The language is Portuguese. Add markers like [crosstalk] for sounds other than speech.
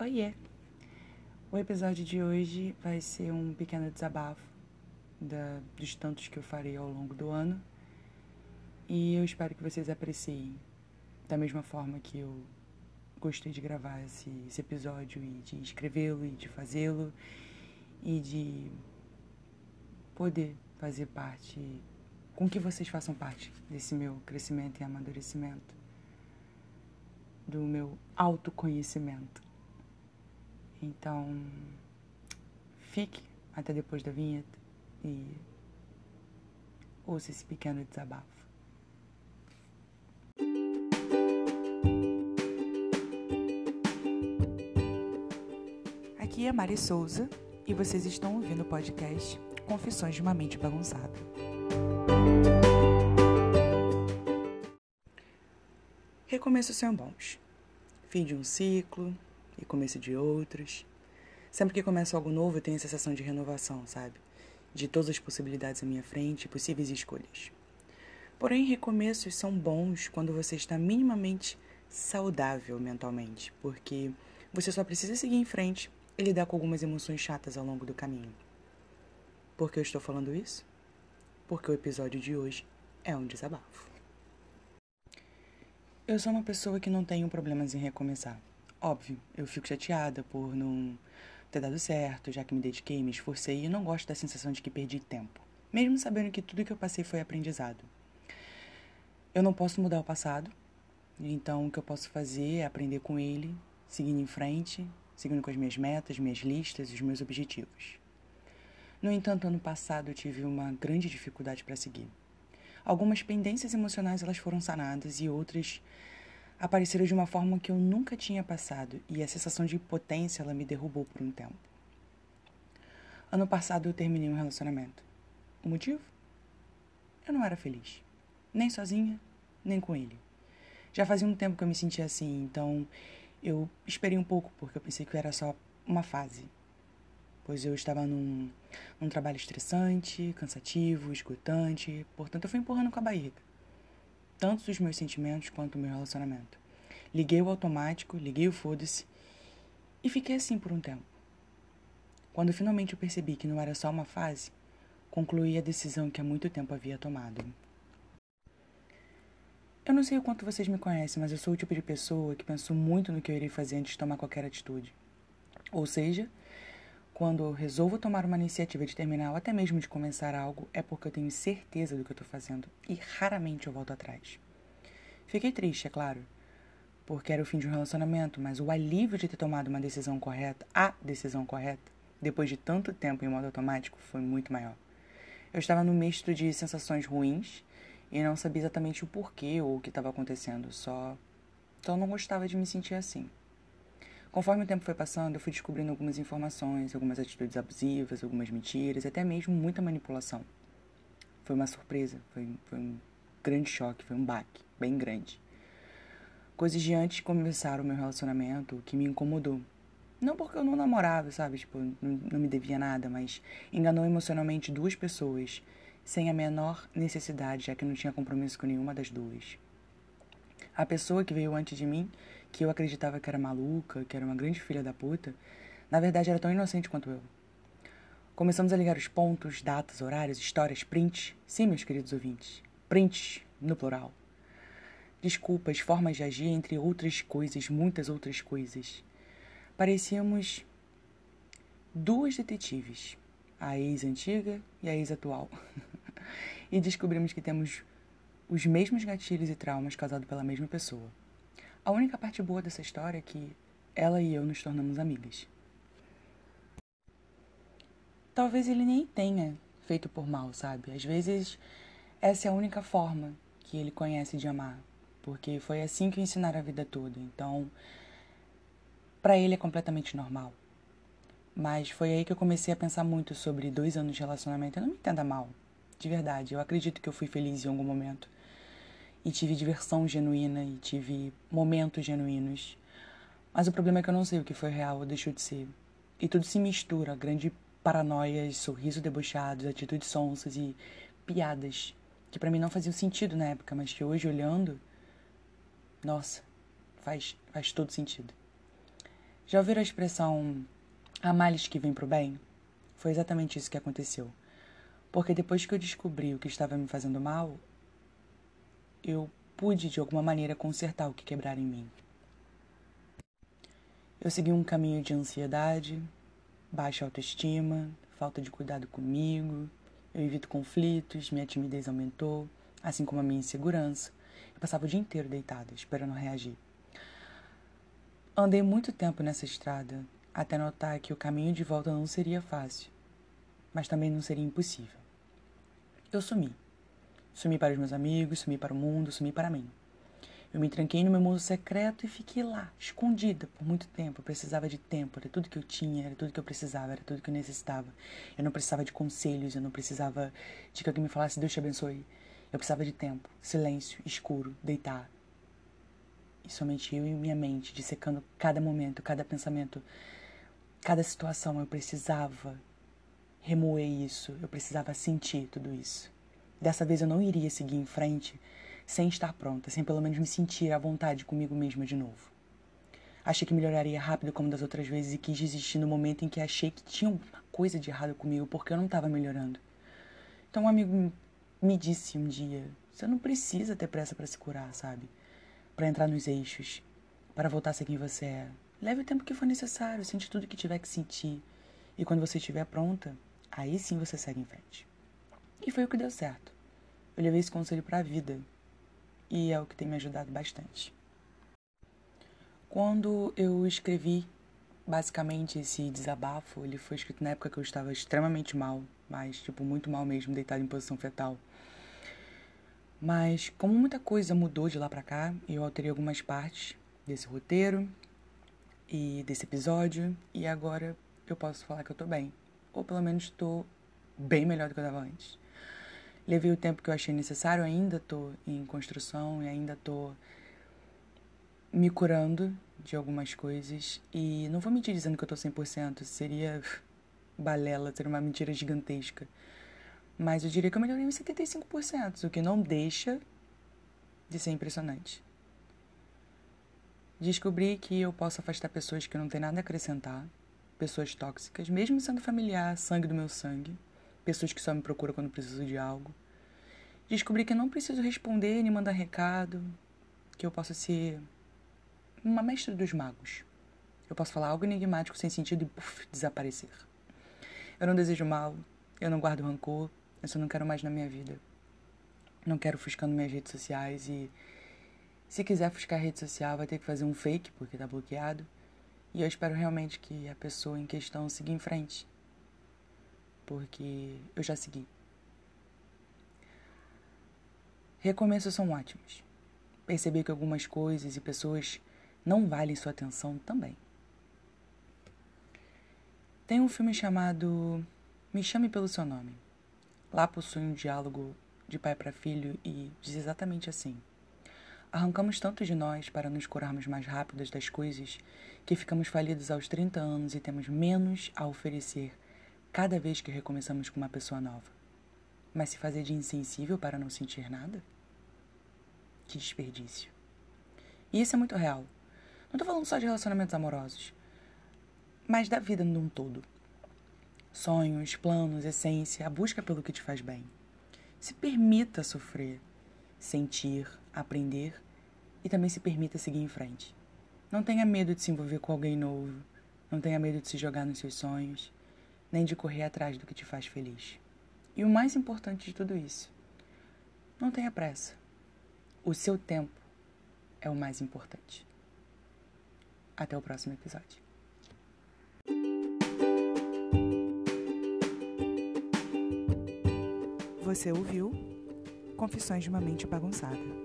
Oiê! O episódio de hoje vai ser um pequeno desabafo da, dos tantos que eu farei ao longo do ano e eu espero que vocês apreciem da mesma forma que eu gostei de gravar esse, esse episódio e de escrevê-lo e de fazê-lo e de poder fazer parte, com que vocês façam parte desse meu crescimento e amadurecimento, do meu autoconhecimento. Então, fique até depois da vinheta e ouça esse pequeno desabafo. Aqui é Mari Souza e vocês estão ouvindo o podcast Confissões de uma Mente Bagunçada. Recomeços são bons. Fim de um ciclo e começo de outros. Sempre que começo algo novo, eu tenho a sensação de renovação, sabe? De todas as possibilidades à minha frente possíveis escolhas. Porém, recomeços são bons quando você está minimamente saudável mentalmente, porque você só precisa seguir em frente e lidar com algumas emoções chatas ao longo do caminho. Por que eu estou falando isso? Porque o episódio de hoje é um desabafo. Eu sou uma pessoa que não tenho problemas em recomeçar. Óbvio, eu fico chateada por não ter dado certo, já que me dediquei, me esforcei e não gosto da sensação de que perdi tempo, mesmo sabendo que tudo que eu passei foi aprendizado. Eu não posso mudar o passado, então o que eu posso fazer é aprender com ele, seguindo em frente, seguindo com as minhas metas, minhas listas e os meus objetivos. No entanto, ano passado eu tive uma grande dificuldade para seguir. Algumas pendências emocionais elas foram sanadas e outras apareceram de uma forma que eu nunca tinha passado e a sensação de impotência ela me derrubou por um tempo. Ano passado eu terminei um relacionamento. O motivo? Eu não era feliz, nem sozinha, nem com ele. Já fazia um tempo que eu me sentia assim, então eu esperei um pouco porque eu pensei que era só uma fase. Pois eu estava num, num trabalho estressante, cansativo, esgotante, portanto eu fui empurrando com a barriga. Tanto os meus sentimentos quanto o meu relacionamento. Liguei o automático, liguei o foda-se e fiquei assim por um tempo. Quando finalmente eu percebi que não era só uma fase, concluí a decisão que há muito tempo havia tomado. Eu não sei o quanto vocês me conhecem, mas eu sou o tipo de pessoa que penso muito no que eu irei fazer antes de tomar qualquer atitude. Ou seja, quando eu resolvo tomar uma iniciativa de terminar ou até mesmo de começar algo, é porque eu tenho certeza do que eu estou fazendo e raramente eu volto atrás. Fiquei triste, é claro, porque era o fim de um relacionamento, mas o alívio de ter tomado uma decisão correta, a decisão correta, depois de tanto tempo em modo automático, foi muito maior. Eu estava no misto de sensações ruins e não sabia exatamente o porquê ou o que estava acontecendo, só só não gostava de me sentir assim. Conforme o tempo foi passando, eu fui descobrindo algumas informações, algumas atitudes abusivas, algumas mentiras, até mesmo muita manipulação. Foi uma surpresa, foi, foi um grande choque, foi um baque, bem grande. Coisas de antes de começar o meu relacionamento que me incomodou. Não porque eu não namorava, sabe? Tipo, não, não me devia nada, mas enganou emocionalmente duas pessoas sem a menor necessidade, já que não tinha compromisso com nenhuma das duas. A pessoa que veio antes de mim, que eu acreditava que era maluca, que era uma grande filha da puta, na verdade era tão inocente quanto eu. Começamos a ligar os pontos, datas, horários, histórias, prints. Sim, meus queridos ouvintes, prints no plural. Desculpas, formas de agir, entre outras coisas, muitas outras coisas. Parecíamos duas detetives a ex antiga e a ex atual. [laughs] e descobrimos que temos os mesmos gatilhos e traumas causados pela mesma pessoa. A única parte boa dessa história é que ela e eu nos tornamos amigas. Talvez ele nem tenha feito por mal, sabe? Às vezes essa é a única forma que ele conhece de amar, porque foi assim que o ensinaram a vida toda. Então, para ele é completamente normal. Mas foi aí que eu comecei a pensar muito sobre dois anos de relacionamento. Eu não me entenda mal, de verdade. Eu acredito que eu fui feliz em algum momento. E tive diversão genuína e tive momentos genuínos. Mas o problema é que eu não sei o que foi real ou deixou de ser. E tudo se mistura, grande paranoias, sorriso debochados, atitudes sonsas e piadas que para mim não faziam sentido na época, mas que hoje olhando, nossa, faz faz todo sentido. Já ouviram a expressão há males que vem pro bem? Foi exatamente isso que aconteceu. Porque depois que eu descobri o que estava me fazendo mal, eu pude de alguma maneira consertar o que quebrara em mim. Eu segui um caminho de ansiedade, baixa autoestima, falta de cuidado comigo, eu evito conflitos, minha timidez aumentou, assim como a minha insegurança. Eu passava o dia inteiro deitada, esperando reagir. Andei muito tempo nessa estrada, até notar que o caminho de volta não seria fácil, mas também não seria impossível. Eu sumi. Sumi para os meus amigos, sumi para o mundo, sumi para mim. Eu me tranquei no meu mundo secreto e fiquei lá, escondida por muito tempo. Eu precisava de tempo, era tudo que eu tinha, era tudo que eu precisava, era tudo que eu necessitava. Eu não precisava de conselhos, eu não precisava de que alguém me falasse Deus te abençoe. Eu precisava de tempo, silêncio, escuro, deitar. E somente eu e minha mente, dissecando cada momento, cada pensamento, cada situação. Eu precisava remoer isso, eu precisava sentir tudo isso. Dessa vez eu não iria seguir em frente sem estar pronta, sem pelo menos me sentir à vontade comigo mesma de novo. Achei que melhoraria rápido como das outras vezes e quis desistir no momento em que achei que tinha uma coisa de errado comigo porque eu não estava melhorando. Então um amigo me disse um dia: você não precisa ter pressa para se curar, sabe? Para entrar nos eixos, para voltar a ser quem você é. Leve o tempo que for necessário, sente tudo que tiver que sentir. E quando você estiver pronta, aí sim você segue em frente. E foi o que deu certo. Eu levei esse conselho para a vida e é o que tem me ajudado bastante. Quando eu escrevi basicamente esse desabafo, ele foi escrito na época que eu estava extremamente mal, mas tipo muito mal mesmo, deitado em posição fetal. Mas como muita coisa mudou de lá para cá, eu alterei algumas partes desse roteiro e desse episódio e agora eu posso falar que eu tô bem, ou pelo menos estou bem melhor do que eu estava antes. Levei o tempo que eu achei necessário, ainda estou em construção e ainda estou me curando de algumas coisas. E não vou mentir dizendo que eu tô 100%, seria [laughs] balela, seria uma mentira gigantesca. Mas eu diria que eu melhorei uns 75%, o que não deixa de ser impressionante. Descobri que eu posso afastar pessoas que não têm nada a acrescentar, pessoas tóxicas, mesmo sendo familiar, sangue do meu sangue pessoas que só me procuram quando preciso de algo. Descobri que não preciso responder nem mandar recado, que eu posso ser uma mestra dos magos. Eu posso falar algo enigmático sem sentido e puff, desaparecer. Eu não desejo mal, eu não guardo rancor, eu só não quero mais na minha vida. Não quero fuscando minhas redes sociais e se quiser fuscar a rede social vai ter que fazer um fake porque tá bloqueado. E eu espero realmente que a pessoa em questão siga em frente porque eu já segui. Recomeços são ótimos. Perceber que algumas coisas e pessoas não valem sua atenção também. Tem um filme chamado Me Chame Pelo Seu Nome. Lá possui um diálogo de pai para filho e diz exatamente assim: Arrancamos tanto de nós para nos curarmos mais rápidas das coisas que ficamos falidos aos 30 anos e temos menos a oferecer cada vez que recomeçamos com uma pessoa nova. Mas se fazer de insensível para não sentir nada? Que desperdício. E isso é muito real. Não estou falando só de relacionamentos amorosos, mas da vida num todo. Sonhos, planos, essência, a busca pelo que te faz bem. Se permita sofrer, sentir, aprender e também se permita seguir em frente. Não tenha medo de se envolver com alguém novo. Não tenha medo de se jogar nos seus sonhos nem de correr atrás do que te faz feliz. E o mais importante de tudo isso, não tenha pressa. O seu tempo é o mais importante. Até o próximo episódio. Você ouviu Confissões de uma Mente Bagunçada.